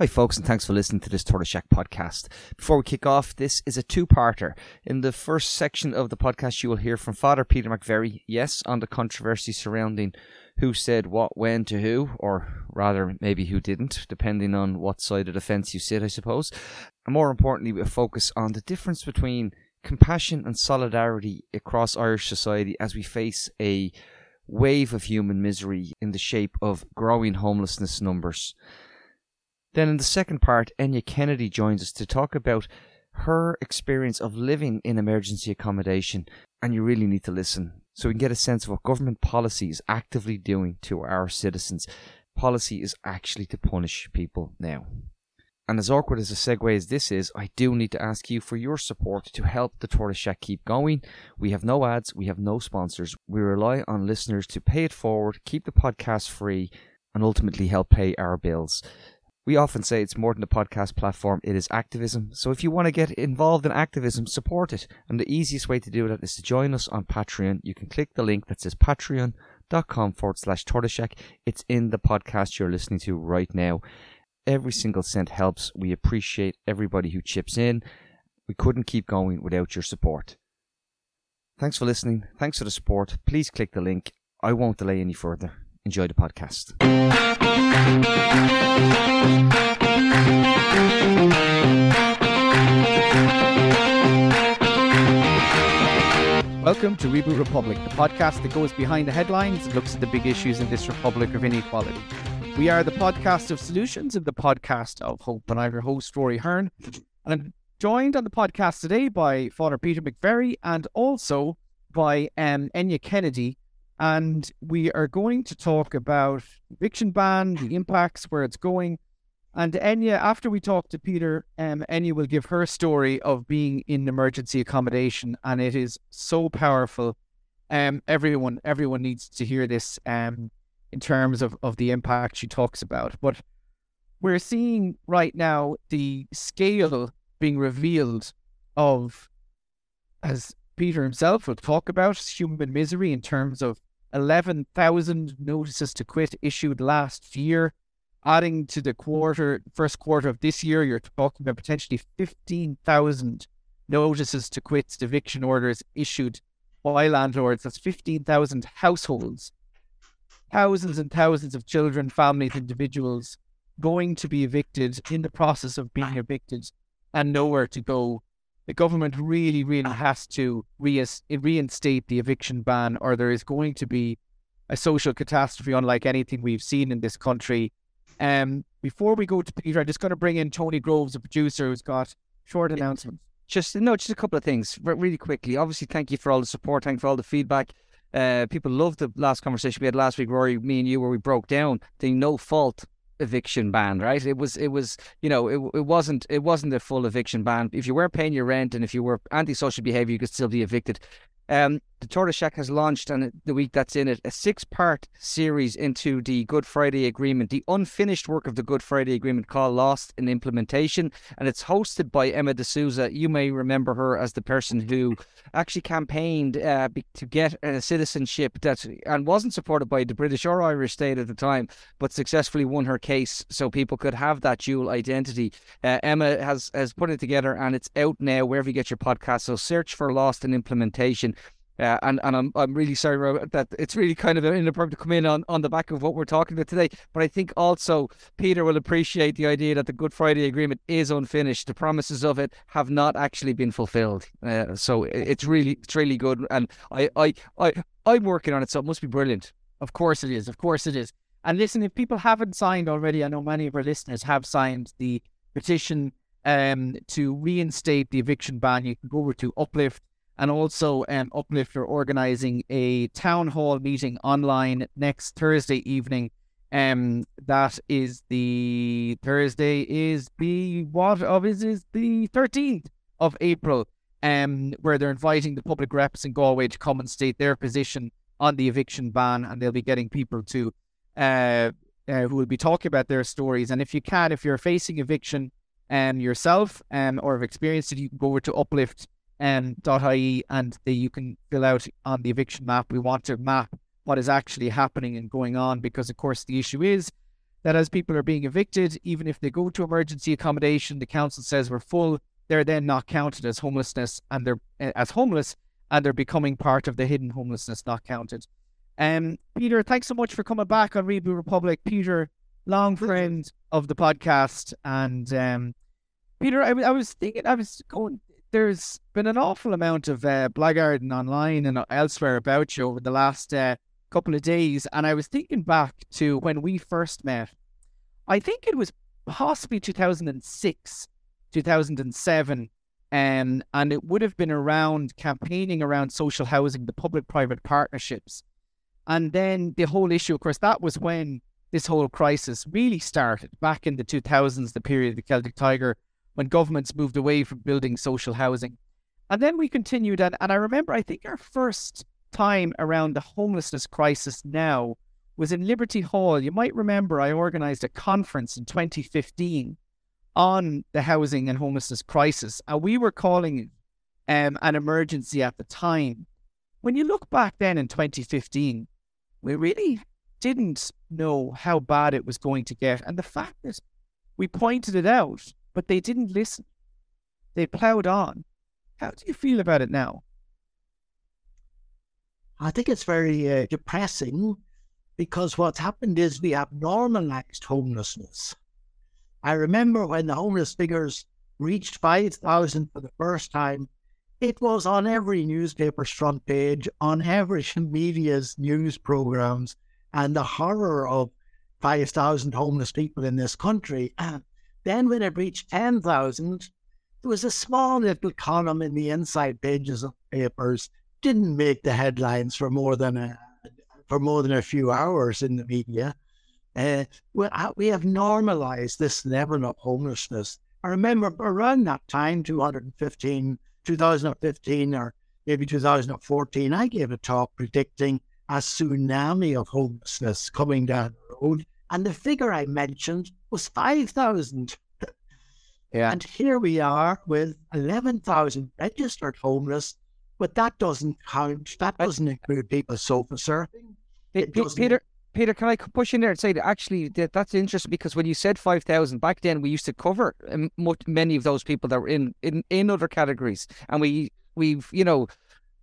Hi, folks, and thanks for listening to this Tortoise Shack podcast. Before we kick off, this is a two parter. In the first section of the podcast, you will hear from Father Peter McVerry, yes, on the controversy surrounding who said what when to who, or rather, maybe who didn't, depending on what side of the fence you sit, I suppose. And more importantly, we'll focus on the difference between compassion and solidarity across Irish society as we face a wave of human misery in the shape of growing homelessness numbers. Then in the second part, Enya Kennedy joins us to talk about her experience of living in emergency accommodation. And you really need to listen so we can get a sense of what government policy is actively doing to our citizens. Policy is actually to punish people now. And as awkward as a segue as this is, I do need to ask you for your support to help the Tortoise Shack keep going. We have no ads, we have no sponsors. We rely on listeners to pay it forward, keep the podcast free, and ultimately help pay our bills. We often say it's more than a podcast platform, it is activism. So if you want to get involved in activism, support it. And the easiest way to do that is to join us on Patreon. You can click the link that says patreon.com forward slash tortoiseshack. It's in the podcast you're listening to right now. Every single cent helps. We appreciate everybody who chips in. We couldn't keep going without your support. Thanks for listening. Thanks for the support. Please click the link. I won't delay any further. Enjoy the podcast. Welcome to Reboot Republic, the podcast that goes behind the headlines and looks at the big issues in this republic of inequality. We are the podcast of solutions and the podcast of hope, and I'm your host, Rory Hearne. And I'm joined on the podcast today by Father Peter McVerry and also by um, Enya Kennedy, and we are going to talk about eviction ban, the impacts, where it's going. And Enya, after we talk to Peter, um, Enya will give her story of being in emergency accommodation, and it is so powerful. Um, everyone, everyone needs to hear this. Um, in terms of of the impact she talks about, but we're seeing right now the scale being revealed of, as Peter himself will talk about, human misery in terms of 11,000 notices to quit issued last year. Adding to the quarter, first quarter of this year, you're talking about potentially 15,000 notices to quit, eviction orders issued by landlords. That's 15,000 households, thousands and thousands of children, families, individuals going to be evicted in the process of being evicted and nowhere to go the government really, really has to reinstate the eviction ban, or there is going to be a social catastrophe unlike anything we've seen in this country. Um, before we go to Peter, I'm just going to bring in Tony Groves, a producer who's got short announcements. Just no, just a couple of things, really quickly. Obviously, thank you for all the support. Thank you for all the feedback. Uh, people loved the last conversation we had last week, Rory, me and you, where we broke down the no fault eviction ban, right? It was it was you know it, it wasn't it wasn't a full eviction ban. If you weren't paying your rent and if you were antisocial behaviour, you could still be evicted. Um, the Tortoise Shack has launched, and the week that's in it, a six part series into the Good Friday Agreement, the unfinished work of the Good Friday Agreement called Lost in Implementation. And it's hosted by Emma DeSouza. You may remember her as the person who actually campaigned uh, to get a citizenship that and wasn't supported by the British or Irish state at the time, but successfully won her case so people could have that dual identity. Uh, Emma has, has put it together and it's out now wherever you get your podcast. So search for Lost in Implementation. Uh, and and I'm I'm really sorry that it's really kind of an inappropriate to come in on, on the back of what we're talking about today. But I think also Peter will appreciate the idea that the Good Friday Agreement is unfinished. The promises of it have not actually been fulfilled. Uh, so it's really it's really good, and I I I I'm working on it, so it must be brilliant. Of course it is. Of course it is. And listen, if people haven't signed already, I know many of our listeners have signed the petition um, to reinstate the eviction ban. You can go over to Uplift and also um, Uplift are organising a town hall meeting online next Thursday evening. Um, that is the Thursday is the what of is is the thirteenth of April. Um, where they're inviting the public reps in Galway to come and state their position on the eviction ban, and they'll be getting people to uh, uh, who will be talking about their stories. And if you can, if you're facing eviction um, yourself um, or have experienced it, you can go over to Uplift um, .ie and the, you can fill out on the eviction map. We want to map what is actually happening and going on because, of course, the issue is that as people are being evicted, even if they go to emergency accommodation, the council says we're full, they're then not counted as homelessness and they're uh, as homeless and they're becoming part of the hidden homelessness, not counted. Um, Peter, thanks so much for coming back on Reboot Republic. Peter, long friend of the podcast, and um, Peter, I, I was thinking, I was going. There's been an awful amount of uh, blackguarding online and elsewhere about you over the last uh, couple of days, and I was thinking back to when we first met. I think it was possibly 2006, 2007, um, and it would have been around campaigning around social housing, the public-private partnerships, and then the whole issue. Of course, that was when this whole crisis really started back in the 2000s, the period of the Celtic Tiger, when governments moved away from building social housing. And then we continued, and, and I remember, I think our first time around the homelessness crisis now was in Liberty Hall. You might remember I organized a conference in 2015 on the housing and homelessness crisis, and we were calling it um, an emergency at the time. When you look back then in 2015, we really didn't know how bad it was going to get. And the fact that we pointed it out, but they didn't listen, they ploughed on. How do you feel about it now? I think it's very uh, depressing because what's happened is we have normalized homelessness. I remember when the homeless figures reached 5,000 for the first time, it was on every newspaper's front page, on every media's news programs, and the horror of 5,000 homeless people in this country. And then when it reached 10,000, there was a small little column in the inside pages of papers didn't make the headlines for more than a for more than a few hours in the media. Uh, we have normalized this level of homelessness. I remember around that time, 215, 2015 or maybe 2014, I gave a talk predicting a tsunami of homelessness coming down the road. And the figure I mentioned was 5,000. Yeah. And here we are with 11,000 registered homeless but that doesn't count. That doesn't include people sofa surfing. Peter, Peter, can I push in there and say that actually that, that's interesting because when you said five thousand back then, we used to cover um, many of those people that were in in in other categories, and we we've you know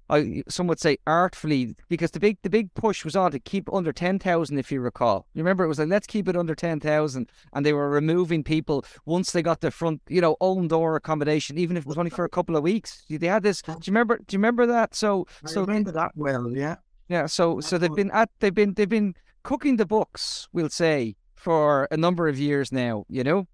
I some would say artfully because the big the big push was on to keep under ten thousand if you recall. You remember it was like let's keep it under ten thousand, and they were removing people once they got the front you know own door accommodation, even if it was only for a couple of weeks. They had this. Do you remember? Do you remember that? So I so remember that well. Yeah. Yeah. So so they've been at they've been they've been cooking the books. We'll say for a number of years now. You know.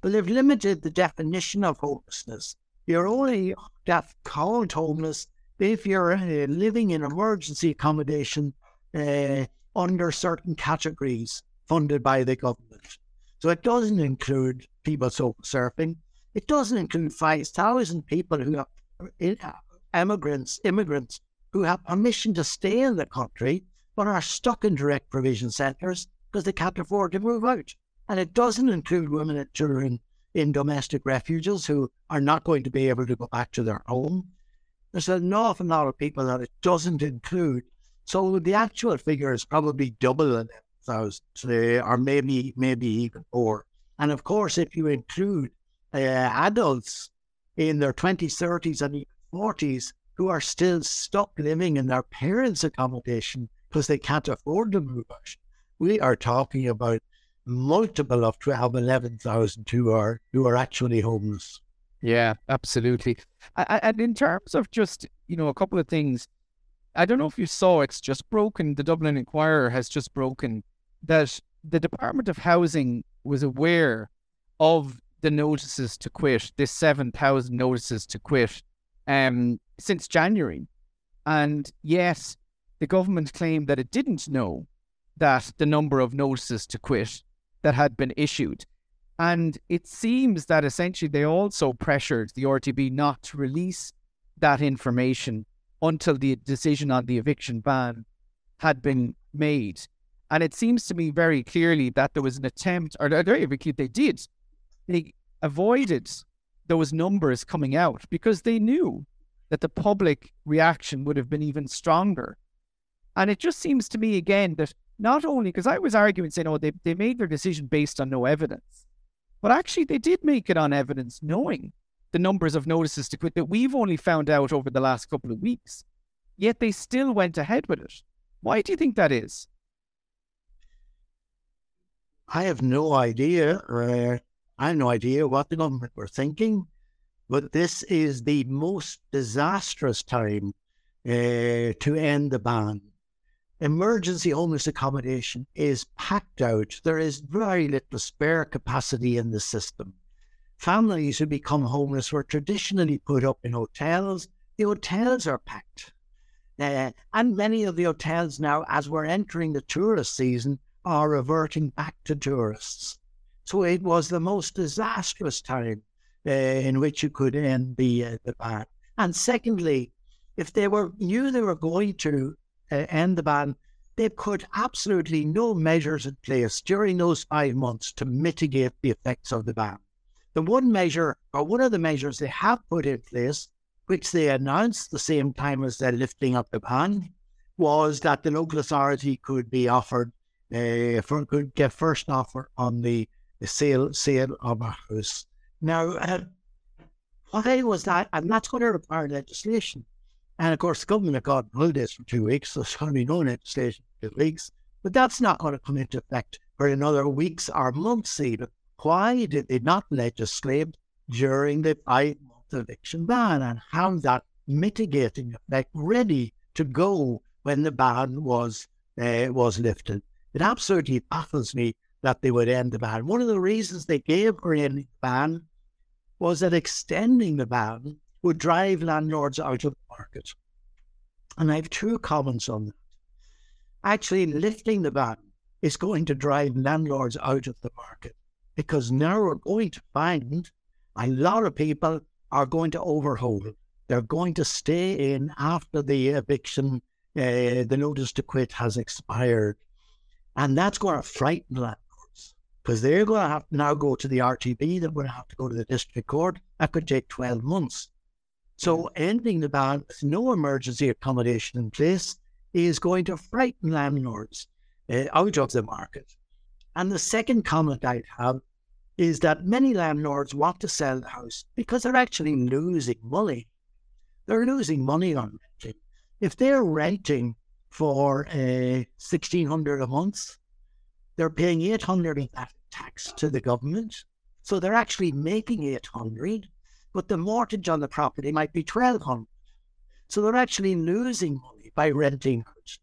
But they've limited the definition of homelessness. You're only that called homeless if you're uh, living in emergency accommodation uh, under certain categories funded by the government. So it doesn't include people surfing. It doesn't include 5,000 people who have uh, immigrants, immigrants who have permission to stay in the country but are stuck in direct provision centres because they can't afford to move out. And it doesn't include women and children in domestic refuges who are not going to be able to go back to their home. There's an awful lot of people that it doesn't include. So the actual figure is probably double the thousand, or maybe maybe even more. And of course, if you include uh, adults in their 20s, 30s, and 40s who are still stuck living in their parents' accommodation because they can't afford to move out, we are talking about multiple of 12, 11,000 who are, who are actually homeless. Yeah, absolutely. And in terms of just, you know, a couple of things, I don't know if you saw, it's just broken. The Dublin Inquirer has just broken that the Department of Housing was aware of the notices to quit, this 7,000 notices to quit, um, since January. And yet, the government claimed that it didn't know that the number of notices to quit that had been issued. And it seems that essentially they also pressured the RTB not to release that information until the decision on the eviction ban had been made. And it seems to me very clearly that there was an attempt, or very clearly they did, they avoided those numbers coming out because they knew that the public reaction would have been even stronger. And it just seems to me again that not only because I was arguing saying, oh, they, they made their decision based on no evidence, but actually they did make it on evidence, knowing the numbers of notices to quit that we've only found out over the last couple of weeks. Yet they still went ahead with it. Why do you think that is? I have no idea. I have no idea what the government were thinking, but this is the most disastrous time uh, to end the ban. Emergency homeless accommodation is packed out. There is very little spare capacity in the system. Families who become homeless were traditionally put up in hotels. The hotels are packed. Uh, and many of the hotels now, as we're entering the tourist season, are reverting back to tourists. So it was the most disastrous time uh, in which you could end the, uh, the ban. And secondly, if they were knew they were going to uh, end the ban, they put absolutely no measures in place during those five months to mitigate the effects of the ban. The one measure, or one of the measures they have put in place, which they announced the same time as they're lifting up the ban, was that the local authority could be offered, uh, for, could get first offer on the, the sale sale of a house. Now, uh, why was that? And that's going to require legislation. And of course, the government have got holidays for two weeks, so there's going to be no legislation for two weeks. But that's not going to come into effect for another weeks or months even. Why did they not legislate during the five month eviction ban and have that mitigating effect ready to go when the ban was uh, was lifted? It absolutely baffles me that they would end the ban. One of the reasons they gave for ending the ban was that extending the ban would drive landlords out of the market. And I have two comments on that. Actually, lifting the ban is going to drive landlords out of the market because now we're going to find a lot of people are going to overhold. They're going to stay in after the eviction, uh, the notice to quit has expired. And that's going to frighten landlords because they're going to have to now go to the RTB, they're going to have to go to the district court. That could take 12 months. So ending the ban with no emergency accommodation in place is going to frighten landlords uh, out of the market. And the second comment I'd have is that many landlords want to sell the house because they're actually losing money. They're losing money on renting. If they're renting for uh, sixteen hundred a month, they're paying eight hundred of that tax to the government. So they're actually making eight hundred, but the mortgage on the property might be twelve hundred. So they're actually losing money by renting house.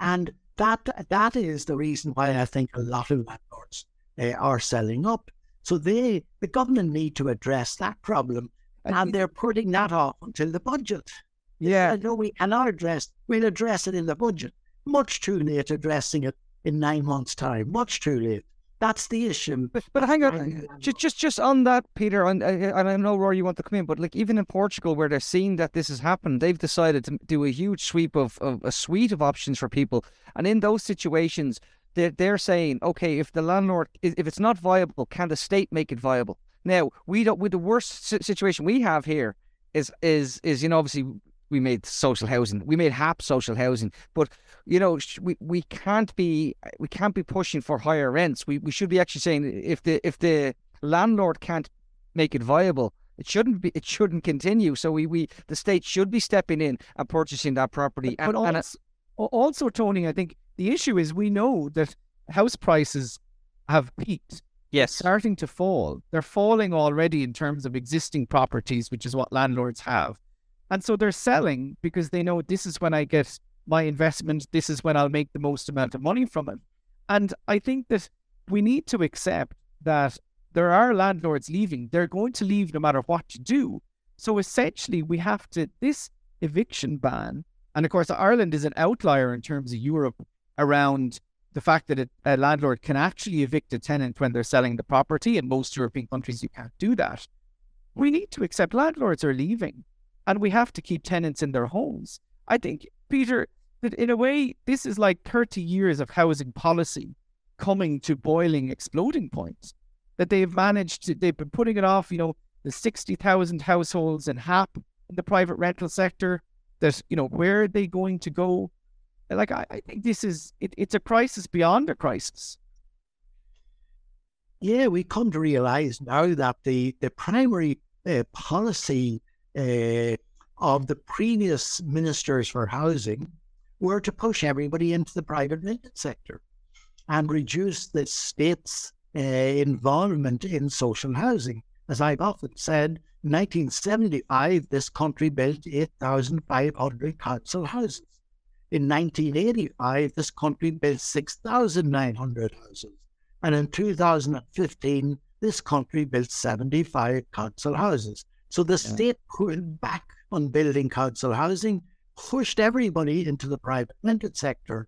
And that that is the reason why I think a lot of landlords uh, are selling up so they, the government need to address that problem, and they're putting that off until the budget. Yeah, no, we cannot address. We'll address it in the budget. Much too late addressing it in nine months' time. Much too late. That's the issue. But, but hang on, just just just on that, Peter, and, and I know Rory, you want to come in, but like even in Portugal, where they're seeing that this has happened, they've decided to do a huge sweep of, of a suite of options for people, and in those situations, they're, they're saying, okay, if the landlord, if it's not viable, can the state make it viable? Now, we don't, with the worst situation we have here is, is, is, you know, obviously we made social housing, we made HAP social housing, but, you know, we, we can't be, we can't be pushing for higher rents. We, we should be actually saying if the, if the landlord can't make it viable, it shouldn't be. It shouldn't continue. So we, we the state should be stepping in and purchasing that property. But, and, also, and uh, also, Tony, I think the issue is we know that house prices have peaked. Yes. Starting to fall. They're falling already in terms of existing properties, which is what landlords have. And so they're selling because they know this is when I get my investment, this is when I'll make the most amount of money from it. And I think that we need to accept that there are landlords leaving. They're going to leave no matter what you do. So essentially, we have to, this eviction ban, and of course, Ireland is an outlier in terms of Europe around the fact that a landlord can actually evict a tenant when they're selling the property. In most European countries, you can't do that. We need to accept landlords are leaving and we have to keep tenants in their homes. I think, Peter, that in a way, this is like 30 years of housing policy coming to boiling, exploding points. That they've managed to, they've been putting it off, you know, the 60,000 households in HAP in the private rental sector, that, you know, where are they going to go? like I, I think this is it, it's a crisis beyond a crisis. Yeah, we come to realize now that the the primary uh, policy uh, of the previous ministers for housing were to push everybody into the private rented sector and reduce the state's uh, involvement in social housing. As I've often said, in 1975, this country built 8,500 council houses. In 1985, this country built 6,900 houses. And in 2015, this country built 75 council houses. So the yeah. state pulled back on building council housing, pushed everybody into the private rented sector.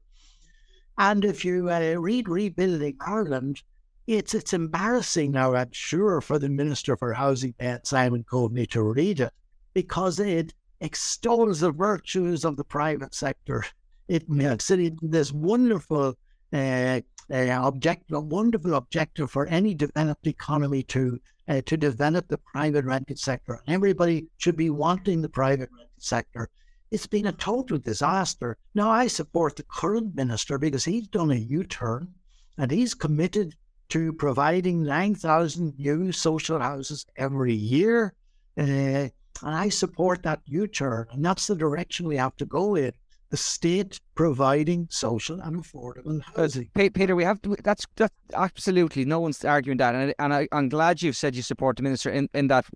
And if you uh, read Rebuilding Ireland, it's it's embarrassing now, I'm sure, for the Minister for Housing, Simon Coveney, to read it because it extols the virtues of the private sector. It makes it this wonderful uh, uh, objective, wonderful objective for any developed economy to uh, to develop the private rented sector. Everybody should be wanting the private rented sector. It's been a total disaster. Now I support the current minister because he's done a U-turn and he's committed to providing 9,000 new social houses every year. Uh, and I support that U-turn, and that's the direction we have to go in. The state providing social and affordable housing. Peter, we have to. That's that's absolutely no one's arguing that, and and I, am glad you've said you support the minister in, in that.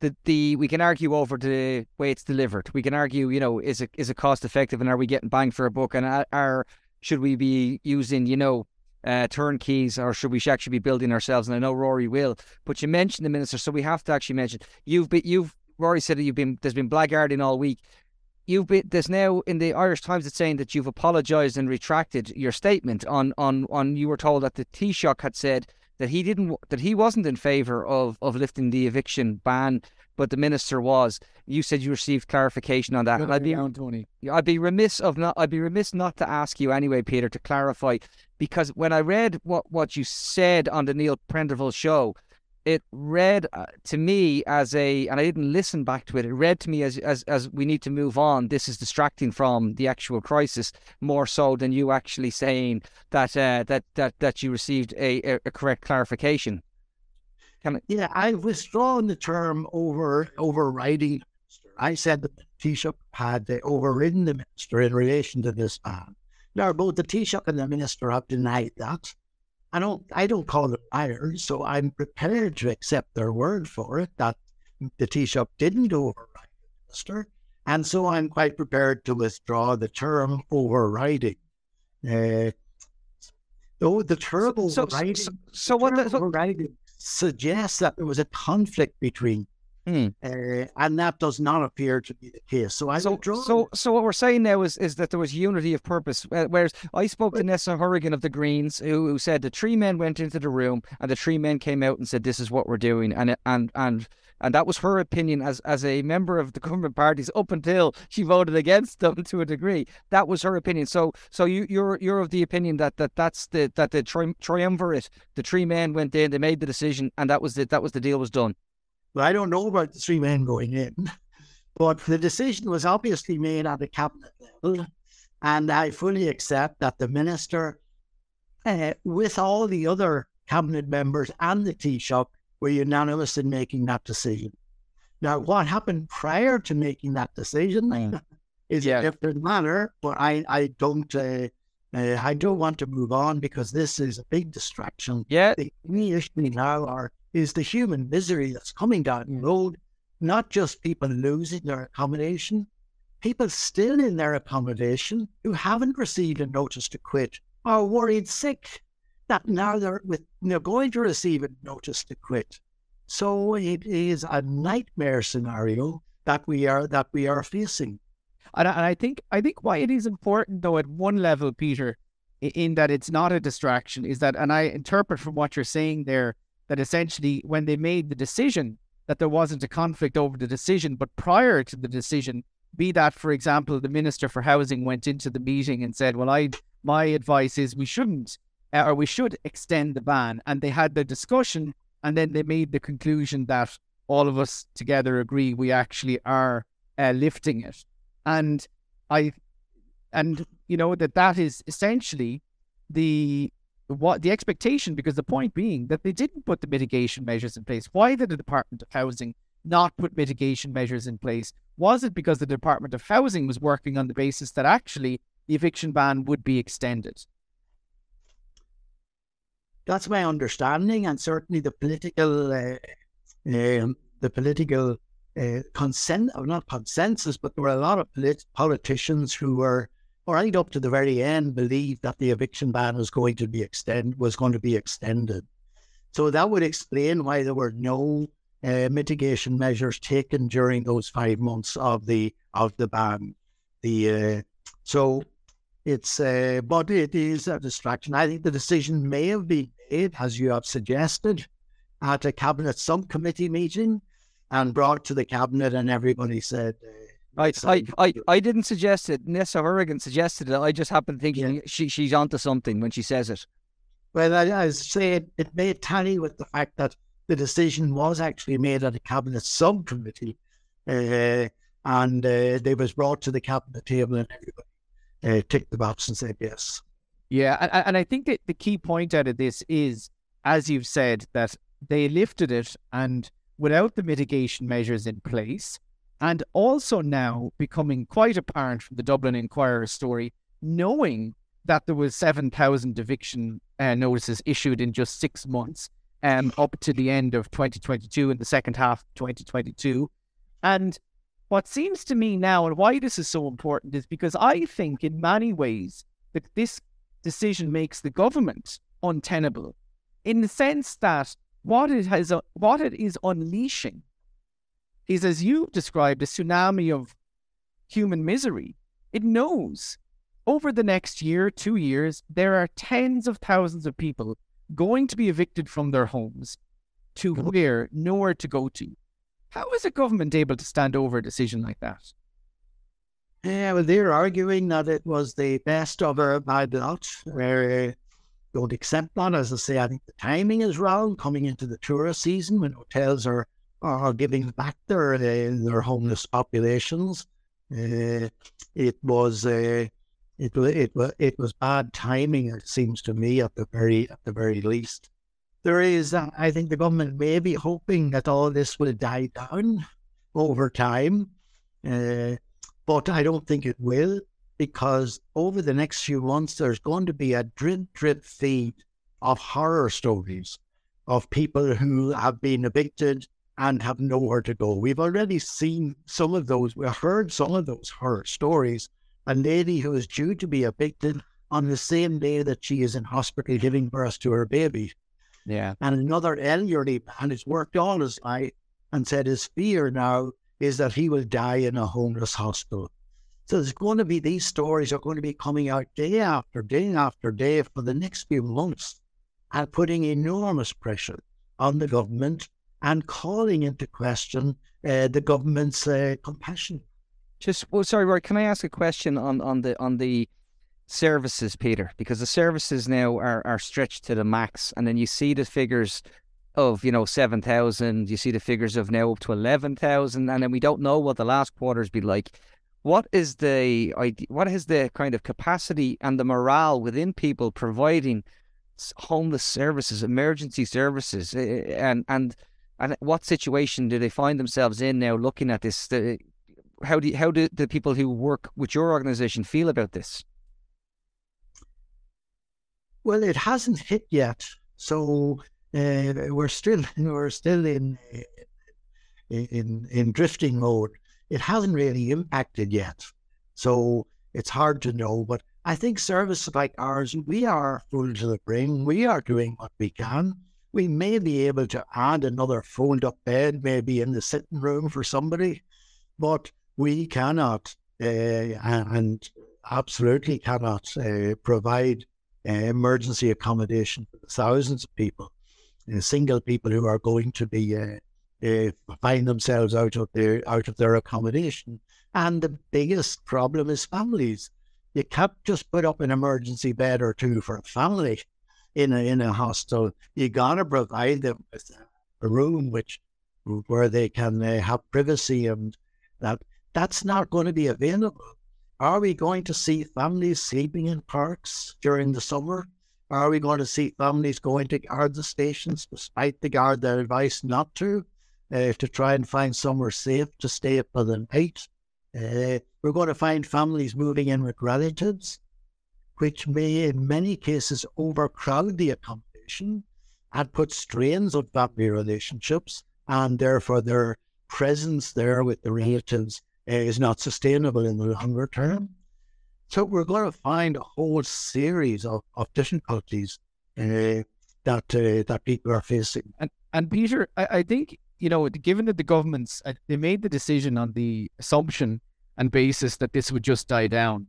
The, the we can argue over the way it's delivered. We can argue, you know, is it is it cost effective, and are we getting bang for a buck, and are should we be using, you know, uh, turnkeys, or should we actually be building ourselves? And I know Rory will, but you mentioned the minister, so we have to actually mention you've been you've Rory said that you've been there's been blackguarding all week. You've been there's now in the Irish Times it's saying that you've apologised and retracted your statement on on on you were told that the Taoiseach had said that he didn't that he wasn't in favour of of lifting the eviction ban, but the minister was. You said you received clarification on that. Good I'd be Tony. I'd be remiss of not I'd be remiss not to ask you anyway, Peter, to clarify because when I read what what you said on the Neil Prendeville show, it read uh, to me as a, and I didn't listen back to it. It read to me as as as we need to move on. This is distracting from the actual crisis more so than you actually saying that uh, that that that you received a, a, correct clarification. Can I- yeah, I've withdrawn the term over overriding. I said that the Taoiseach had uh, overridden the minister in relation to this ban. Now, both the Taoiseach and the minister have denied that. I don't I don't call them liars, so I'm prepared to accept their word for it that the Taoiseach didn't override the minister, and so I'm quite prepared to withdraw the term overriding. Uh, though the term so, overriding, so, so, what the, overriding suggests that there was a conflict between Mm. Uh, and that does not appear to be the case. So I so, so so what we're saying now is is that there was unity of purpose. Whereas I spoke to Neasa Hourigan of the Greens, who, who said the three men went into the room and the three men came out and said, "This is what we're doing," and and and and that was her opinion as as a member of the government parties up until she voted against them to a degree. That was her opinion. So so you you're you're of the opinion that that that's the that the tri- triumvirate, the three men went in, they made the decision, and that was the that was the deal was done. Well, I don't know about the three men going in, but the decision was obviously made at the cabinet level. And I fully accept that the minister, uh, with all the other cabinet members and the Taoiseach, were unanimous in making that decision. Now, what happened prior to making that decision mm. is yeah. a different matter, but I, I don't. Uh, uh, I don't want to move on because this is a big distraction. Yeah. The only issue now are is the human misery that's coming down the road, not just people losing their accommodation, people still in their accommodation who haven't received a notice to quit are worried sick that now they're with they're going to receive a notice to quit. So it is a nightmare scenario that we are that we are facing. And I, and I think I think why it is important though at one level, Peter, in that it's not a distraction, is that and I interpret from what you're saying there that essentially when they made the decision that there wasn't a conflict over the decision, but prior to the decision, be that, for example, the Minister for Housing went into the meeting and said, Well, I my advice is we shouldn't uh, or we should extend the ban. And they had the discussion and then they made the conclusion that all of us together agree we actually are uh, lifting it. And I and you know, that that is essentially the what the expectation, because the point being that they didn't put the mitigation measures in place. Why did the Department of Housing not put mitigation measures in place? Was it because the Department of Housing was working on the basis that actually the eviction ban would be extended? That's my understanding, and certainly the political, uh, um, the political uh, consent, or not consensus, but there were a lot of polit- politicians who were, right up to the very end, believed that the eviction ban was going to be extend was going to be extended. So that would explain why there were no uh, mitigation measures taken during those five months of the of the ban. The uh, so it's uh, but it is a distraction. I think the decision may have been made, as you have suggested, at a cabinet subcommittee meeting and brought to the cabinet, and everybody said. Uh, I, I, I, I didn't suggest it. Neasa Hourigan suggested it. I just happened thinking yeah. she she's onto something when she says it. Well, I, I say it, it may tally with the fact that the decision was actually made at a cabinet subcommittee, uh, and uh, they was brought to the cabinet table, and everybody uh, ticked the box and said yes. Yeah, and, and I think that the key point out of this is, as you've said, that they lifted it and without the mitigation measures in place, and also now becoming quite apparent from the Dublin Inquirer story, knowing that there was 7,000 eviction uh, notices issued in just six months um, up to the end of 2022 in the second half of 2022. And what seems to me now, and why this is so important, is because I think in many ways that this decision makes the government untenable in the sense that what it has, what it is unleashing is, as you described, a tsunami of human misery. It knows over the next year, two years, there are tens of thousands of people going to be evicted from their homes to mm-hmm. where nowhere to go to. How is a government able to stand over a decision like that? Yeah, well, they're arguing that it was the best of a bad lot, where don't accept that. As I say, I think the timing is wrong coming into the tourist season when hotels are are giving back their uh, their homeless populations. Uh, it was uh, it it was it was bad timing. It seems to me at the very at the very least. There is, uh, I think, the government may be hoping that all this will die down over time, uh, but I don't think it will because over the next few months, there's going to be a drip, drip feed of horror stories of people who have been evicted and have nowhere to go. We've already seen some of those, we've heard some of those horror stories. A lady who is due to be evicted on the same day that she is in hospital giving birth to her baby. Yeah. And another elderly man who's worked all his life and said his fear now is that he will die in a homeless hospital. So there's going to be these stories are going to be coming out day after day after day for the next few months and putting enormous pressure on the government and calling into question uh, the government's uh, compassion. Just well, sorry, Roy. Can I ask a question on, on the on the services, Peter? Because the services now are, are stretched to the max, and then you see the figures of you know seven thousand. You see the figures of now up to eleven thousand, and then we don't know what the last quarters be like what is the what is the kind of capacity and the morale within people providing homeless services, emergency services, and and and what situation do they find themselves in now? Looking at this, how do how do the people who work with your organisation feel about this? Well, it hasn't hit yet, so uh, we're still we're still in in in drifting mode it hasn't really impacted yet. So it's hard to know. But I think services like ours, we are full to the brim. We are doing what we can. We may be able to add another fold up bed, maybe in the sitting room for somebody, but we cannot uh, and absolutely cannot uh, provide uh, emergency accommodation for thousands of people, single people who are going to be uh, uh, find themselves out of their out of their accommodation. And the biggest problem is families. You can't just put up an emergency bed or two for a family in a in a hostel. You gotta provide them with a room which where they can uh, have privacy, and that that's not going to be available Are we going to see families sleeping in parks during the summer? Are we going to see families going to garda stations despite the guard their advice not to, uh, to try and find somewhere safe to stay for the night? Uh, we're going to find families moving in with relatives, which may, in many cases, overcrowd the accommodation and put strains on family relationships, and therefore their presence there with the relatives uh, is not sustainable in the longer term. So we're going to find a whole series of, of difficulties uh, that uh, that people are facing. And and Peter, I, I think you know, given that the governments uh, they made the decision on the assumption and basis that this would just die down,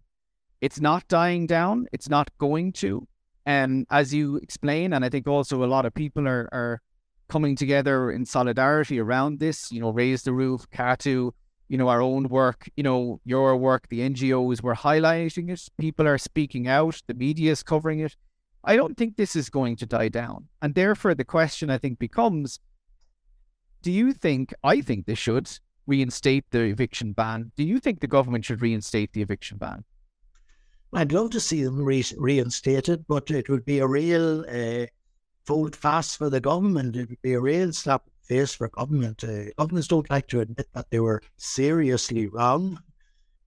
it's not dying down. It's not going to. And as you explain, and I think also a lot of people are are coming together in solidarity around this. You know, raise the roof, CATU, you know, our own work, you know, your work, the NGOs were highlighting it. People are speaking out. The media is covering it. I don't think this is going to die down. And therefore, the question I think becomes do you think, I think they should reinstate the eviction ban. Do you think the government should reinstate the eviction ban? I'd love to see them re- reinstated, but it would be a real uh, vote fast for the government. It would be a real slap face for government. Uh, governments don't like to admit that they were seriously wrong.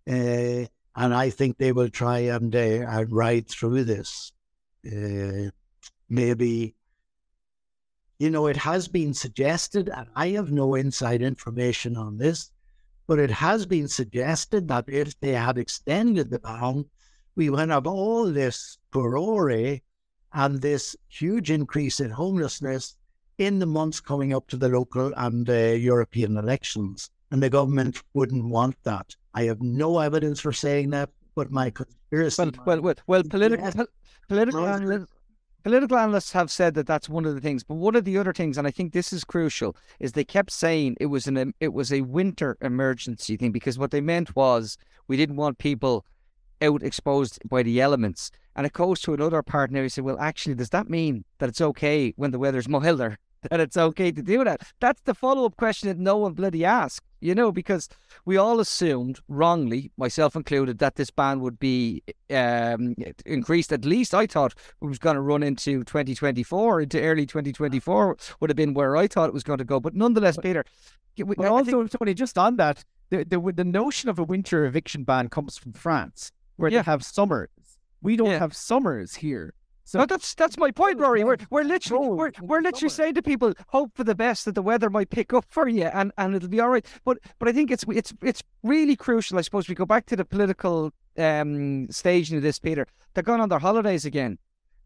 Uh, and I think they will try and, uh, and ride through this. Uh, maybe, you know, it has been suggested, and I have no inside information on this, but it has been suggested that if they had extended the ban, we would have all this furore and this huge increase in homelessness in the months coming up to the local and uh, European elections. And the government wouldn't want that. I have no evidence for saying that, but my conspiracy. Well, well, well, well political, yes. political, analysts, political analysts have said that that's one of the things. But one of the other things, and I think this is crucial, is they kept saying it was an it was a winter emergency thing because what they meant was we didn't want people out exposed by the elements. And it goes to another part now. You say, well, actually, does that mean that it's okay when the weather's milder that it's okay to do that? That's the follow up question that no one bloody asked, you know, because we all assumed, wrongly, myself included, that this ban would be um, increased. At least I thought it was going to run into 2024, into early 2024 would have been where I thought it was going to go. But nonetheless, Peter. But also, think... Tony, just on that, the, the, the notion of a winter eviction ban comes from France, where yeah. they have summers we don't yeah. have summers here. So no, that's that's my point, Rory. We're we're literally we're, we're literally saying to people, hope for the best that the weather might pick up for you and, and it'll be all right. But but I think it's it's it's really crucial. I suppose we go back to the political um staging of this, Peter. They're going on their holidays again.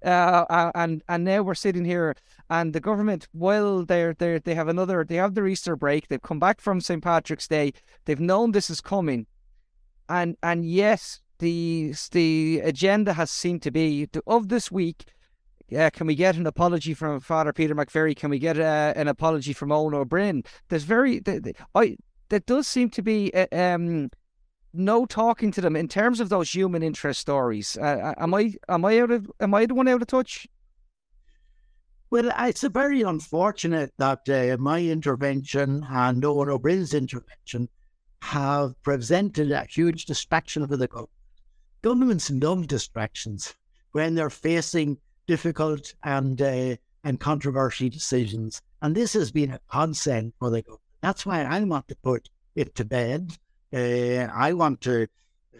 Uh, and and now we're sitting here, and the government, while they're they they have another, they have their Easter break. They've come back from St Patrick's Day. They've known this is coming, and and yes, the the agenda has seemed to be of this week. Yeah, can we get an apology from Father Peter McVerry? Can we get uh, an apology from Ó Broin? There's very, the, the, I there does seem to be uh, um, no talking to them in terms of those human interest stories. Uh, uh, am I am I out of am I the one out of touch? Well, it's a very unfortunate that uh, my intervention and Ó Broin's intervention have presented a huge distraction for the government governments love distractions when they're facing difficult and uh, and controversial decisions. And this has been a consent for the government. That's why I want to put it to bed. Uh, I want to uh,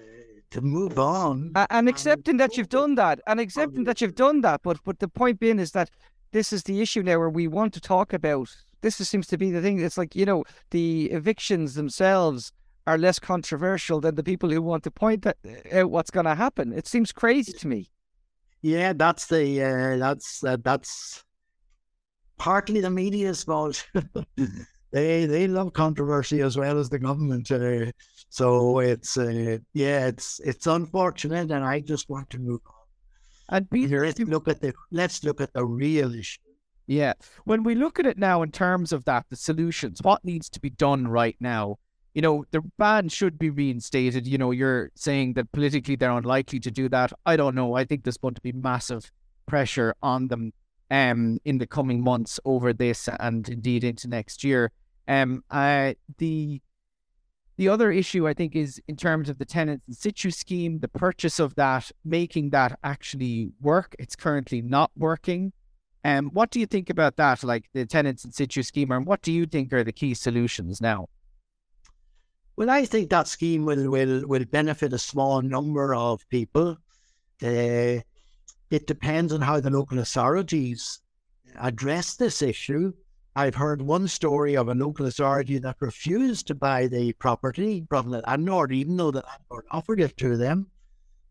to move on. And accepting and that you've done that, and accepting that you've done that, but but the point being is that this is the issue now where we want to talk about. This seems to be the thing. It's like you know the evictions themselves are less controversial than the people who want to point out what's going to happen. It seems crazy to me. Yeah, that's the uh, that's uh, that's partly the media's fault. they they love controversy as well as the government. Uh, so it's uh, yeah, it's it's unfortunate, and I just want to move on. And Peter, let's look at the let's look at the real issue. Yeah, when we look at it now in terms of that, the solutions, what needs to be done right now you know, the ban should be reinstated. You know, you're saying that politically they're unlikely to do that. I don't know. I think there's going to be massive pressure on them um, in the coming months over this and indeed into next year. Um, uh, the The other issue, I think, is in terms of the tenants in situ scheme, the purchase of that, making that actually work. It's currently not working. Um, what do you think about that, like the tenants in situ scheme, and what do you think are the key solutions now? Well, I think that scheme will will, will benefit a small number of people. Uh, it depends on how the local authorities address this issue. I've heard one story of a local authority that refused to buy the property from the landlord, even though the landlord offered it to them,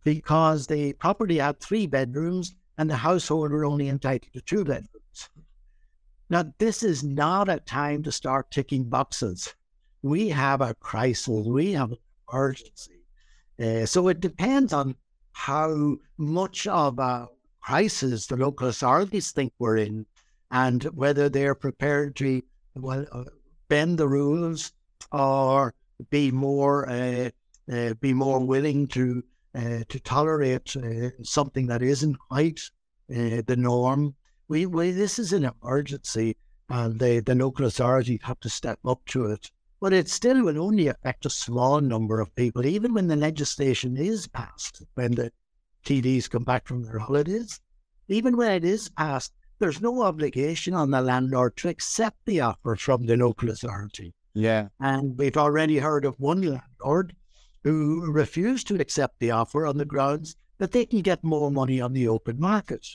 because the property had three bedrooms and the household were only entitled to two bedrooms. Now, this is not a time to start ticking boxes. We have a crisis, we have an emergency. Uh, so it depends on how much of a crisis the local authorities think we're in and whether they're prepared to well uh, bend the rules or be more uh, uh, be more willing to uh, to tolerate uh, something that isn't quite uh, the norm. We, we this is an emergency, and the the local authorities have to step up to it. But it still will only affect a small number of people, even when the legislation is passed, when the TDs come back from their holidays. Even when it is passed, there's no obligation on the landlord to accept the offer from the local authority. Yeah. And we've already heard of one landlord who refused to accept the offer on the grounds that they can get more money on the open market.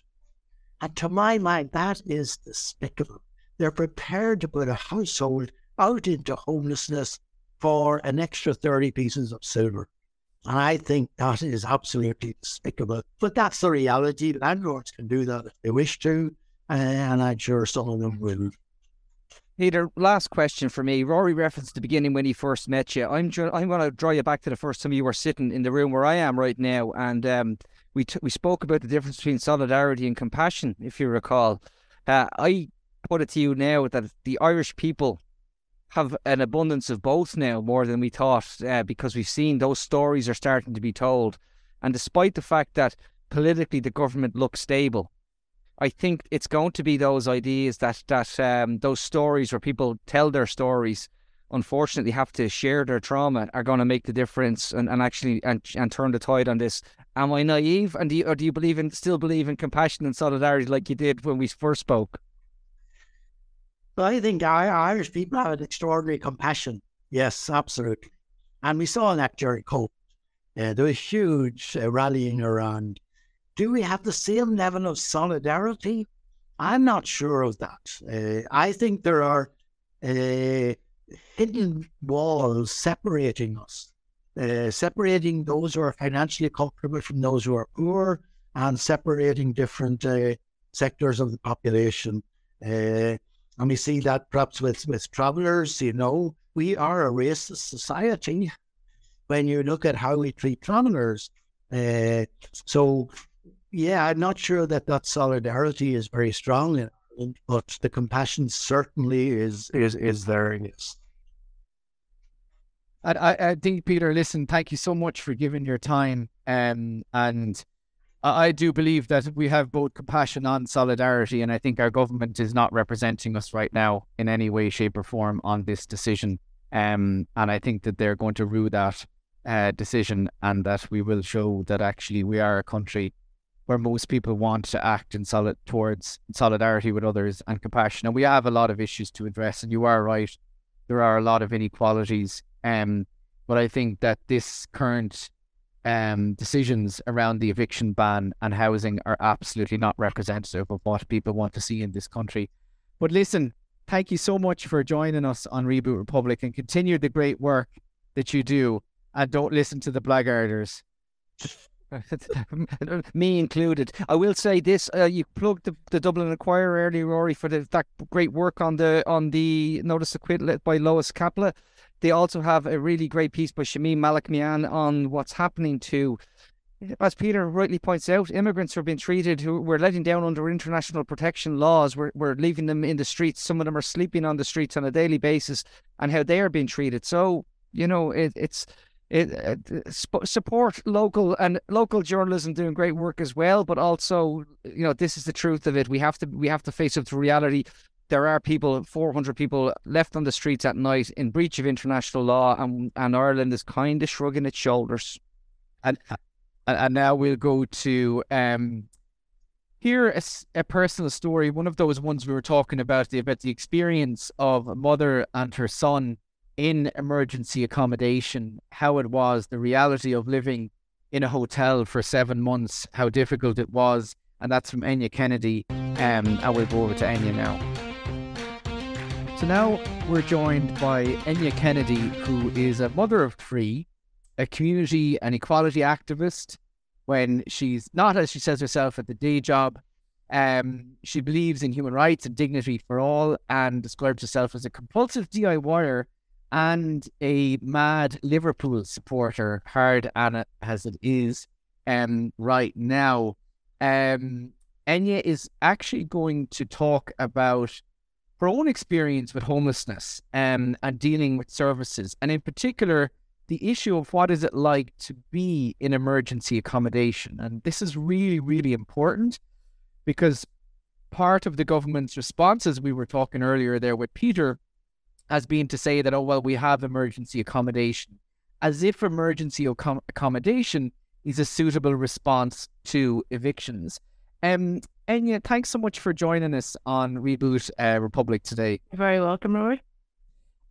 And to my mind, that is despicable. They're prepared to put a household out into homelessness for an extra 30 pieces of silver. And I think that is absolutely despicable. But that's the reality. Landlords can do that if they wish to and I'm sure some of them will. Peter, last question for me. Rory referenced the beginning when he first met you. I'm I'm going to draw you back to the first time you were sitting in the room where I am right now, and um, we t- we spoke about the difference between solidarity and compassion, if you recall. Uh, I put it to you now that the Irish people have an abundance of both now, more than we thought, uh, because we've seen those stories are starting to be told, and despite the fact that politically the government looks stable, I think it's going to be those ideas that that um, those stories where people tell their stories, unfortunately, have to share their trauma are going to make the difference and, and actually and, and turn the tide on this. Am I naive? And do you, or do you believe in still believe in compassion and solidarity like you did when we first spoke? I think Irish people have an extraordinary compassion. Yes, absolutely. And we saw in that during COVID. Uh, there was huge uh, rallying around do we have the same level of solidarity? I'm not sure of that. Uh, I think there are uh, hidden walls separating us, uh, separating those who are financially comfortable from those who are poor, and separating different uh, sectors of the population. And we see that perhaps with, with travelers, you know, we are a racist society when you look at how we treat travelers. Uh, so yeah, I'm not sure that that solidarity is very strong in Ireland, but the compassion certainly is is is there. Yes. I, I think Peter, listen, thank you so much for giving your time. Um, and I, do believe that we have both compassion and solidarity, and I think our government is not representing us right now in any way, shape, or form on this decision. Um, and I think that they're going to rue that uh, decision, and that we will show that actually we are a country where most people want to act in solid towards solidarity with others and compassion. And we have a lot of issues to address. And you are right, there are a lot of inequalities. Um, but I think that this current um, decisions around the eviction ban and housing are absolutely not representative of what people want to see in this country. But listen, thank you so much for joining us on Reboot Republic and continue the great work that you do. And don't listen to the blackguarders. me included. I will say this: uh, you plugged the, the Dublin Inquirer earlier, Rory, for the, that great work on the on the notice of quit by Lois Kapila. They also have a really great piece by Shamim Malekmian on what's happening to, as Peter rightly points out, immigrants who are being treated who we're letting down under international protection laws. We're we're leaving them in the streets. Some of them are sleeping on the streets on a daily basis, and how they are being treated. So you know, it, it's it, uh, sp- support local and local journalism doing great work as well. But also, you know, this is the truth of it. We have to we have to face up to reality. There are people, 400 people left on the streets at night in breach of international law, and, and Ireland is kind of shrugging its shoulders. And and now we'll go to um, hear a, a, personal story, one of those ones we were talking about, the, about the experience of a mother and her son in emergency accommodation, how it was, the reality of living in a hotel for seven months, how difficult it was. And that's from Enya Kennedy. Um, and we'll go over to Enya now. So now we're joined by Enya Kennedy, who is a mother of three, a community and equality activist. When she's not, as she says herself, at the day job, um, she believes in human rights and dignity for all and describes herself as a compulsive DIYer and a mad Liverpool supporter, hard as it is um, right now. Um, Enya is actually going to talk about her own experience with homelessness um, and dealing with services, and in particular, the issue of what is it like to be in emergency accommodation. And this is really, really important because part of the government's response, as we were talking earlier there with Peter has been to say that, oh, well, we have emergency accommodation, as if emergency accommodation is a suitable response to evictions. Um, Enya, thanks so much for joining us on Reboot uh, Republic today. You're very welcome, Rory.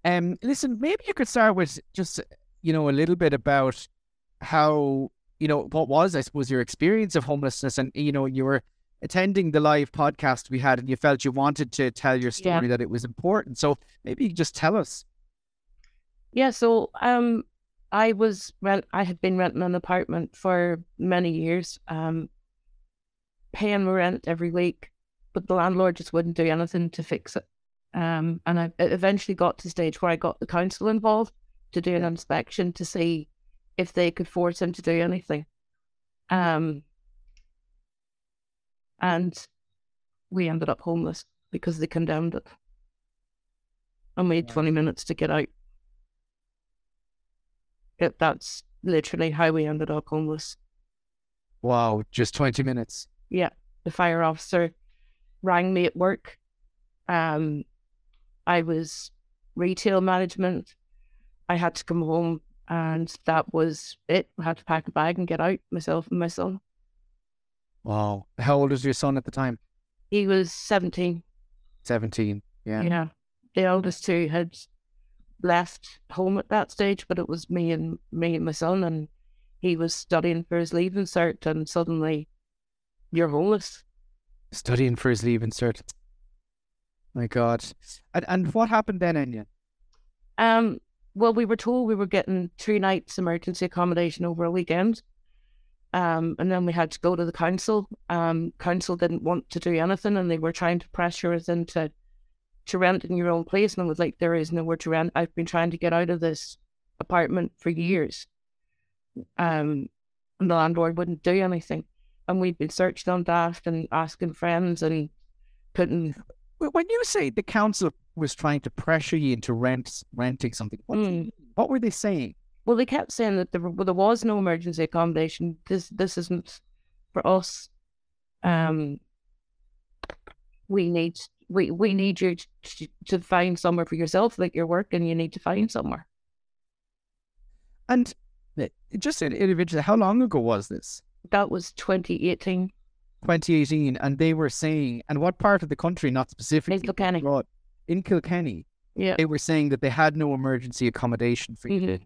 Um, listen, maybe you could start with just you know a little bit about how you know what was, I suppose, your experience of homelessness, and you know you were attending the live podcast we had, and you felt you wanted to tell your story yeah. that it was important. So maybe you could just tell us. Yeah. So um, I was rent. I had been renting an apartment for many years. Um, paying my rent every week, but the landlord just wouldn't do anything to fix it. Um, and I eventually got to the stage where I got the council involved to do an inspection to see if they could force him to do anything. Um, and we ended up homeless because they condemned it. And we had 20 minutes to get out. It, that's literally how we ended up homeless. Wow, just 20 minutes. Yeah, the fire officer rang me at work. Um, I was retail management. I had to come home, and that was it. I had to pack a bag and get out myself and my son. Wow. How old was your son at the time? He was 17. 17, yeah. Yeah. The eldest two had left home at that stage, but it was me and me and my son, and he was studying for his leaving cert, and suddenly you're homeless. Studying for his leaving cert. My God. And, and what happened then, Enya? Um, well, we were told we were getting three nights emergency accommodation over a weekend. Um, and then we had to go to the council. Um, council didn't want to do anything, and they were trying to pressure us into to rent in your own place. And I was like, there is nowhere to rent. I've been trying to get out of this apartment for years. Um, and the landlord wouldn't do anything and we've been searching on Daft and asking friends and couldn't. When you say the council was trying to pressure you into rent renting something, what, mm. what were they saying? Well, they kept saying that there, well, there was no emergency accommodation. This this isn't for us. Um, we need we we need you to, to find somewhere for yourself. Like you're working, you need to find somewhere. And eh, just individually, how long ago was this? That was 2018. 2018, and they were saying, and what part of the country, not specifically, in Kilkenny. Abroad, in Kilkenny, yeah, they were saying that they had no emergency accommodation for mm-hmm. you,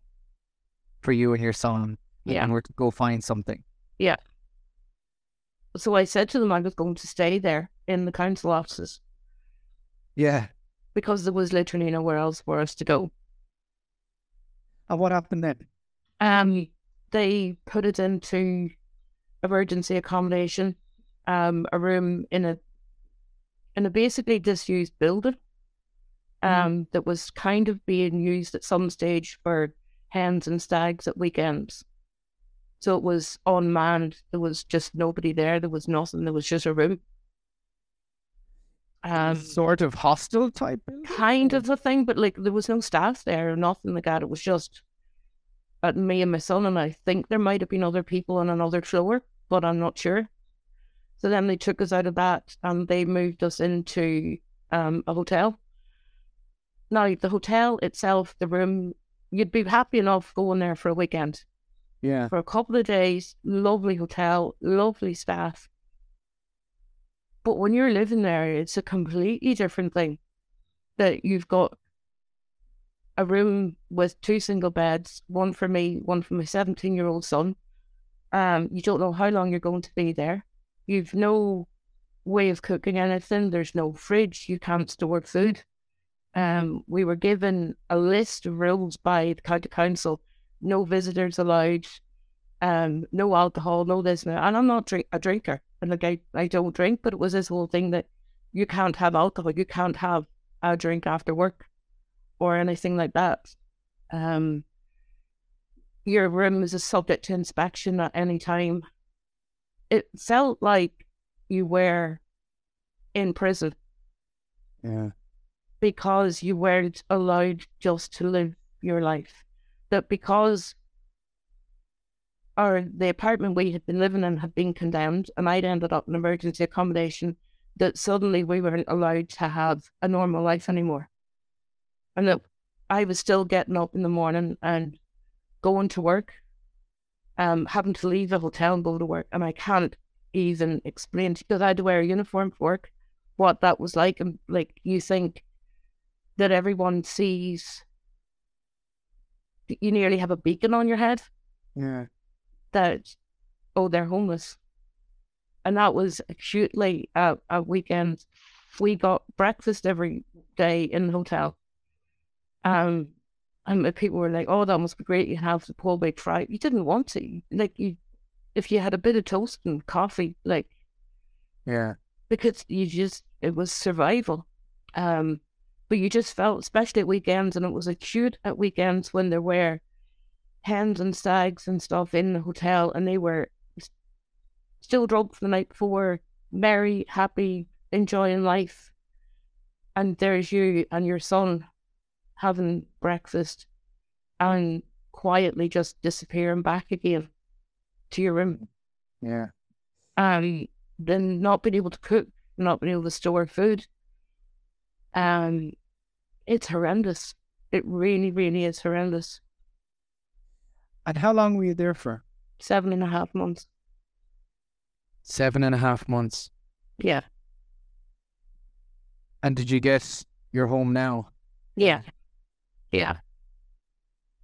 for you and your son, yeah, and were to go find something. Yeah. So I said to them I was going to stay there in the council offices. Yeah. Because there was literally nowhere else for us to go. And what happened then? Um, they put it into emergency accommodation, um, a room in a in a basically disused building mm. um, mm. that was kind of being used at some stage for hens and stags at weekends. So it was unmanned. There was just nobody there. There was nothing. There was just a room. Um, sort of hostel type. Kind of a thing, but like there was no staff there or nothing like that. It was just uh, me and my son, and I think there might have been other people on another floor but I'm not sure. So then they took us out of that and they moved us into um, a hotel. Now, the hotel itself, the room, you'd be happy enough going there for a weekend. Yeah. For a couple of days, lovely hotel, lovely staff. But when you're living there, it's a completely different thing. That you've got a room with two single beds, one for me, one for my 17 year old son. Um, you don't know how long you're going to be there. You've no way of cooking anything. There's no fridge. You can't store food. Um, we were given a list of rules by the county council: no visitors allowed, um, no alcohol, no this, and I'm not drink- a drinker, and like I, I don't drink, but it was this whole thing that you can't have alcohol, you can't have a drink after work, or anything like that. Um, your room is a subject to inspection at any time. It felt like you were in prison Yeah. because you weren't allowed just to live your life. That because or the apartment we had been living in had been condemned and I'd ended up in emergency accommodation, that suddenly we weren't allowed to have a normal life anymore. And that I was still getting up in the morning and going to work, um, having to leave the hotel and go to work. And I can't even explain because I had to wear a uniform for work what that was like. And like you think that everyone sees you nearly have a beacon on your head Yeah. that oh they're homeless and that was acutely a, a weekend we got breakfast every day in the hotel um and people were like oh that must be great you have the whole big fry you didn't want to like you if you had a bit of toast and coffee like Yeah. because you just it was survival. Um, but you just felt, especially at weekends, and it was acute at weekends when there were hens and stags and stuff in the hotel, and they were still drunk from the night before, merry, happy, enjoying life. And there's you and your son having breakfast and quietly just disappearing back again to your room Yeah. um, then not being able to cook, not being able to store food. Um, it's horrendous. It really, really is horrendous. And how long were you there for? Seven and a half months. Seven and a half months. Yeah. And did you get your home now? Yeah. Yeah.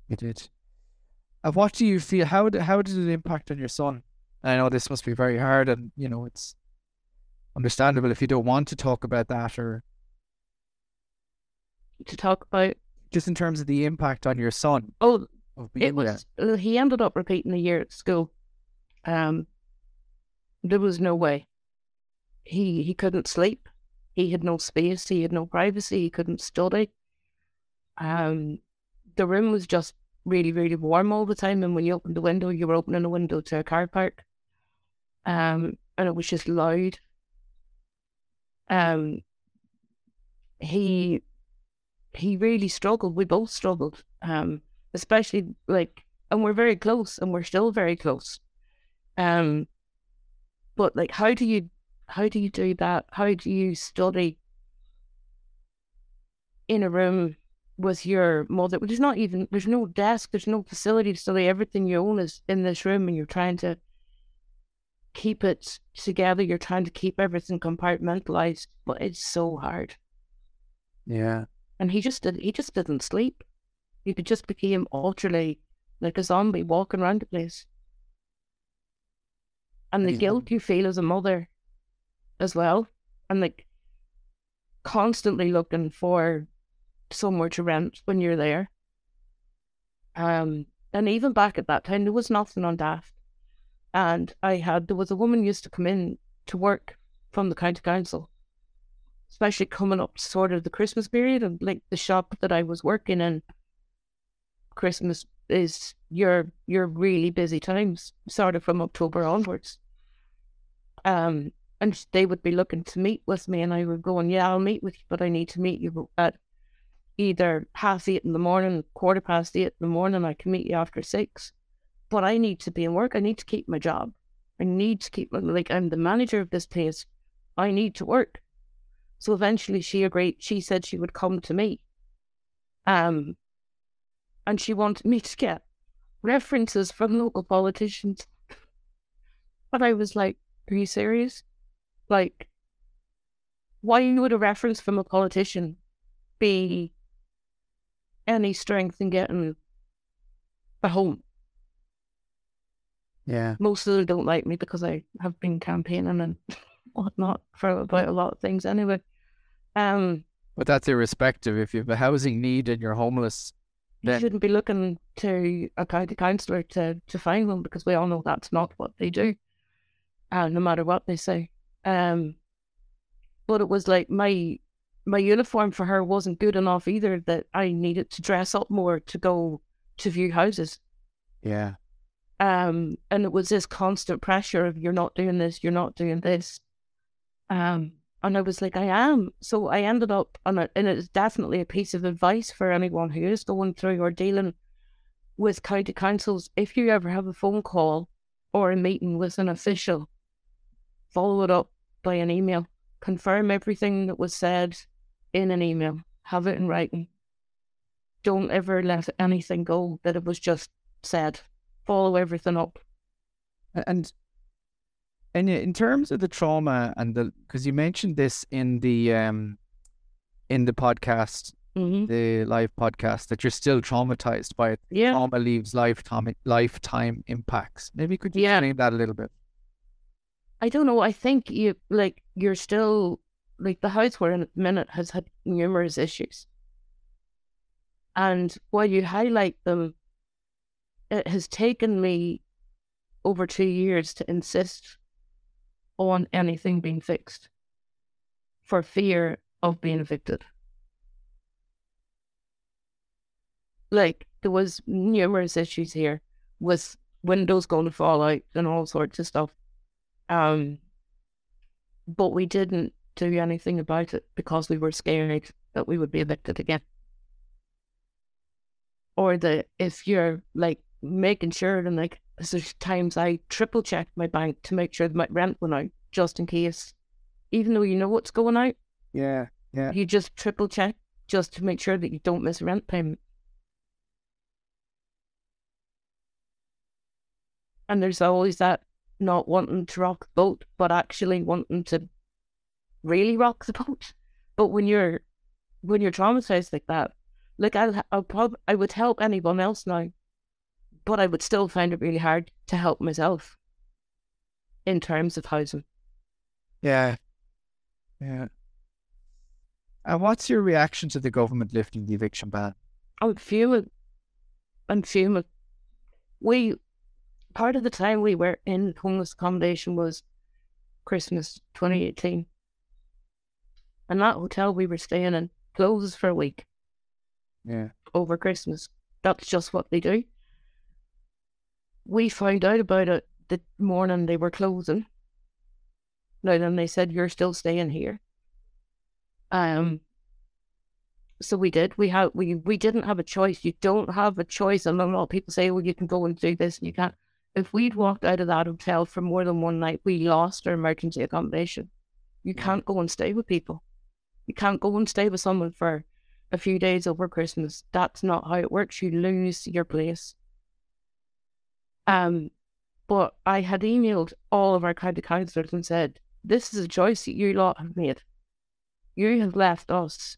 You did. And what do you feel? How did, how did it impact on your son? I know this must be very hard, and you know it's understandable if you don't want to talk about that, or To talk about, just in terms of the impact on your son oh, of being it was, uh, he ended up repeating a year at school. Um, there was no way. He, he couldn't sleep. He had no space. He had no privacy. He couldn't study. Um, the room was just really, really warm all the time. And when you opened the window, you were opening a window to a car park. Um, and it was just loud. Um, he he really struggled. We both struggled. Um, especially like, and we're very close, and we're still very close. Um, but like, how do you how do you do that? How do you study in a room with your mother? There's not even there's no desk, there's no facility to study. Everything you own is in this room, and you're trying to keep it together. You're trying to keep everything compartmentalized, but it's so hard. yeah, And he just did. He just didn't sleep. He just became utterly like a zombie walking around the place. And the Yeah. guilt you feel as a mother, as well, and like constantly looking for somewhere to rent when you're there. Um, and even back at that time, there was nothing on Daft, and I had there was a woman used to come in to work from the county council, especially coming up to sort of the Christmas period, and like the shop that I was working in. Christmas is your your really busy times, sort of from October onwards. Um, and they would be looking to meet with me, and I would go, "Yeah, I'll meet with you, but I need to meet you at either half eight in the morning, quarter past eight in the morning. I can meet you after six, but I need to be in work. I need to keep my job. I need to keep my, like I'm the manager of this place. I need to work. So eventually she agreed. She said she would come to me. Um, and she wanted me to get references from local politicians. But I was like, are you serious? Like, why would a reference from a politician be any strength in getting a home? Yeah. Most of them don't like me because I have been campaigning and whatnot for about a lot of things anyway. Um, But that's irrespective. If you have a housing need and you're homeless, you shouldn't be looking to a county councillor to, to find one because we all know that's not what they do, uh, no matter what they say. Um, but it was like my my uniform for her wasn't good enough either. That I needed to dress up more to go to view houses. yeah. Um, and it was this constant pressure of you're not doing this, you're not doing this. Um, and I was like, I am. So I ended up, and it, and it's definitely a piece of advice for anyone who is going through or dealing with county councils. If you ever have a phone call or a meeting with an official, follow it up by an email. Confirm everything that was said in an email. Have it in writing. Don't ever let anything go that it was just said follow everything up. And and in terms of the trauma and the because you mentioned this in the um in the podcast, hmm the live podcast, that you're still traumatized by it. Yeah. Trauma leaves lifetime lifetime impacts. Maybe could you Yeah. explain that a little bit? I don't know. I think you like you're still like the house we're in at the minute has had numerous issues. And while you highlight them, it has taken me over two years to insist on anything being fixed for fear of being evicted. Like there was numerous issues here with windows going to fall out and all sorts of stuff. Um, but we didn't do anything about it because we were scared that we would be evicted again. Or that if you're like making sure and like there's times I triple check my bank to make sure that my rent went out just in case, even though you know what's going out, Yeah. Yeah. you just triple check just to make sure that you don't miss a rent payment. And there's always that not wanting to rock the boat, but actually wanting to really rock the boat. But when you're when you're traumatized like that, like I'll, I'll prob- I would help anyone else now, but I would still find it really hard to help myself in terms of housing. Yeah. Yeah. And what's your reaction to the government lifting the eviction ban? I'm fuming. I'm fuming. We part of the time we were in homeless accommodation was Christmas 2018. And that hotel we were staying in closes for a week Yeah. over Christmas. That's just what they do. We found out about it the morning they were closing. Now then they said you're still staying here. Um so we did. We had we we didn't have a choice. You don't have a choice. And a lot of people say, well, you can go and do this and you can't. If we'd walked out of that hotel for more than one night, we lost our emergency accommodation. You can't go and stay with people. You can't go and stay with someone for a few days over Christmas. That's not how it works. You lose your place. Um, but I had emailed all of our county councillors and said, "This is a choice that you lot have made. You have left us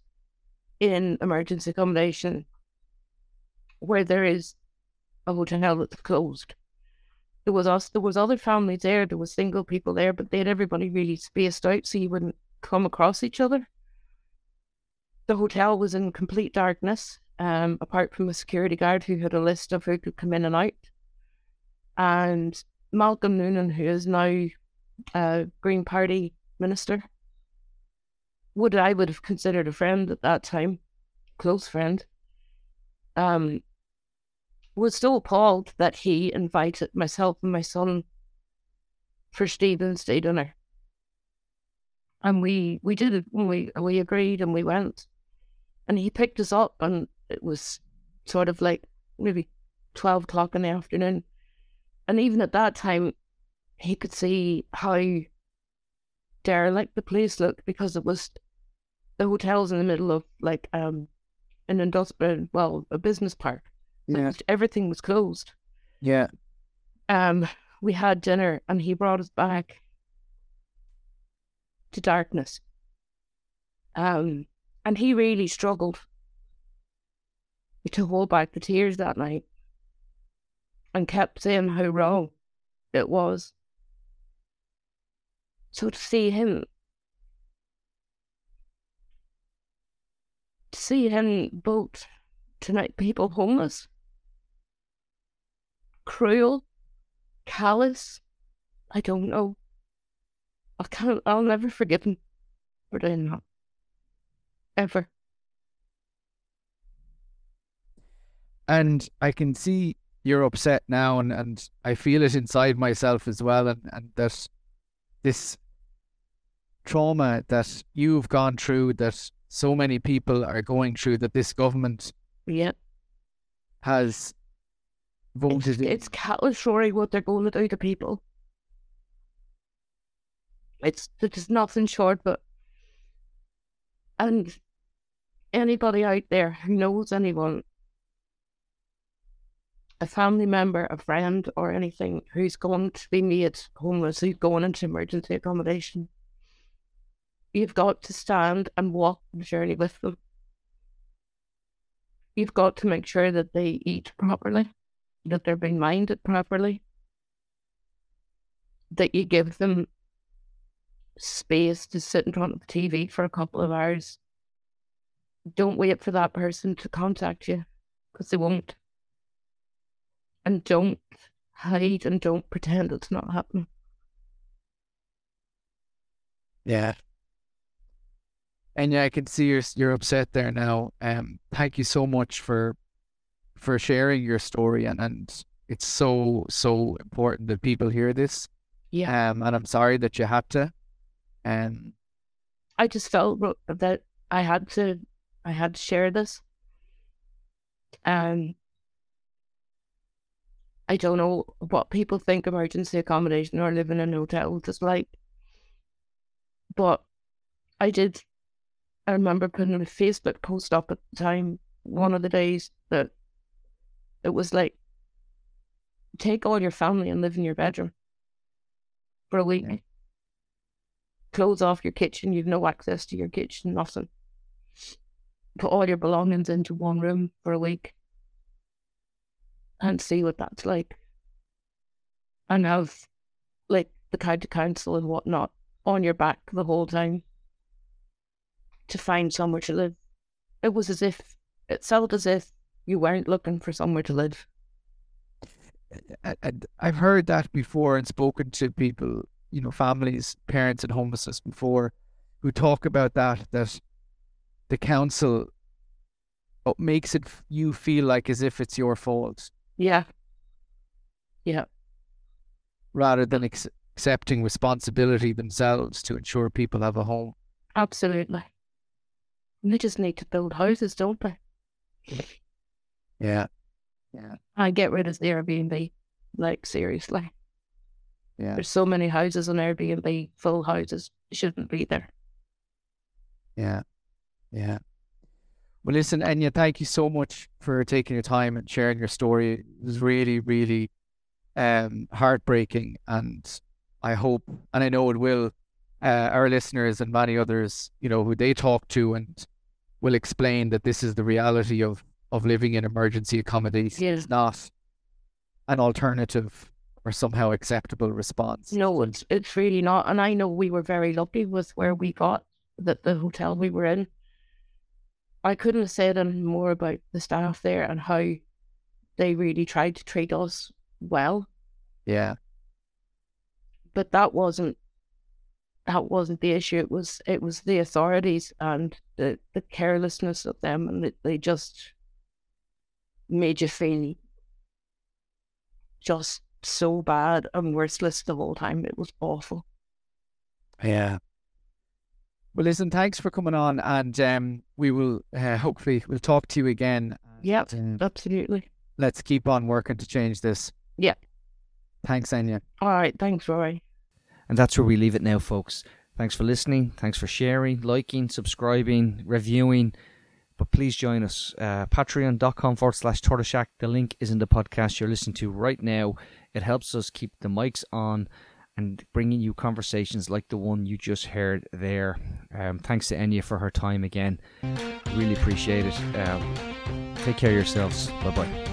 in emergency accommodation where there is a hotel that's closed. There was us, there was other families there, there was single people there, but they had everybody really spaced out so you wouldn't come across each other. The hotel was in complete darkness, um, apart from a security guard who had a list of who could come in and out. And Malcolm Noonan, who is now a Green Party minister, would I would have considered a friend at that time, close friend, um, was so appalled that he invited myself and my son for Stephen's Day dinner. And we we did it. We we agreed and we went, and he picked us up, and it was sort of like maybe twelve o'clock in the afternoon, and even at that time, he could see how derelict the place looked because it was the hotel's in the middle of like um an industrial, well, a business park. Yeah. everything was closed. Yeah. Um, we had dinner, and he brought us back to darkness. Um, and he really struggled to hold back the tears that night, and kept saying how wrong it was. So to see him, to see him both to make people homeless, cruel, callous, I don't know. I can't, I'll never forgive him for doing that. Ever. and I can see you're upset now, and, and I feel it inside myself as well, and, and that this trauma that you've gone through, that so many people are going through, that this government Yeah. has voted in. it's callous, Rory, what they're going to do to people. It's there's nothing short, but and anybody out there who knows anyone, a family member, a friend, or anything who's going to be made homeless, who's going into emergency accommodation, you've got to stand and walk the journey with them. You've got to make sure that they eat properly that they're being minded properly, that you give them space to sit in front of the TV for a couple of hours. Don't wait for that person to contact you because they won't. And don't hide and don't pretend it's not happening. Yeah. And yeah, I can see you're you're upset there now. Um, thank you so much for for sharing your story, and and it's so so important that people hear this. Yeah. Um, and I'm sorry that you had to. Um, I just felt that I had to, I had to share this. Um, I don't know what people think emergency accommodation or living in hotels is like, but I did. I remember putting a Facebook post up at the time, one of the days that it was like, take all your family and live in your bedroom for a week Yeah. close off your kitchen, you've no access to your kitchen, nothing. Put all your belongings into one room for a week and see what that's like. And have like the county council and whatnot on your back the whole time to find somewhere to live. It was as if it felt as if you weren't looking for somewhere to live. and I've heard that before and spoken to people, you know, families, parents, and homelessness before, who talk about that that the council uh, makes it you feel like as if it's your fault Yeah. Yeah. rather than ex- accepting responsibility themselves to ensure people have a home. Absolutely. They just need to build houses, don't they? Yeah. Yeah, I get rid of the Airbnb. Like seriously, yeah, there's so many houses on Airbnb, full houses, shouldn't be there. yeah, yeah. Well, listen, Enya, thank you so much for taking your time and sharing your story. It was really, really um, heartbreaking, and I hope, and I know it will, uh, our listeners and many others, you know, who they talk to and will explain that this is the reality of of living in emergency accommodation. Yeah. It's not an alternative or somehow acceptable response. No, it's it's really not. And I know we were very lucky with where we got that the hotel we were in. I couldn't have said any more about the staff there and how they really tried to treat us well. Yeah, But that wasn't that wasn't the issue. It was it was the authorities and the, the carelessness of them and that they just made you feel just so bad and worthless the whole time. It was awful. yeah. Well, listen, thanks for coming on, and um, we will uh, hopefully we'll talk to you again. Yeah, And, uh, Absolutely. let's keep on working to change this. Yeah. Thanks, Enya. All right. Thanks, Rory. And that's where we leave it now, folks. Thanks for listening. Thanks for sharing, liking, subscribing, reviewing. But please join us. Uh, Patreon.com forward slash Tortoise Shack. The link is in the podcast you're listening to right now. It helps us keep the mics on and bringing you conversations like the one you just heard there. Um, thanks to Enya for her time again. Really appreciate it. Um, take care of yourselves. Bye bye.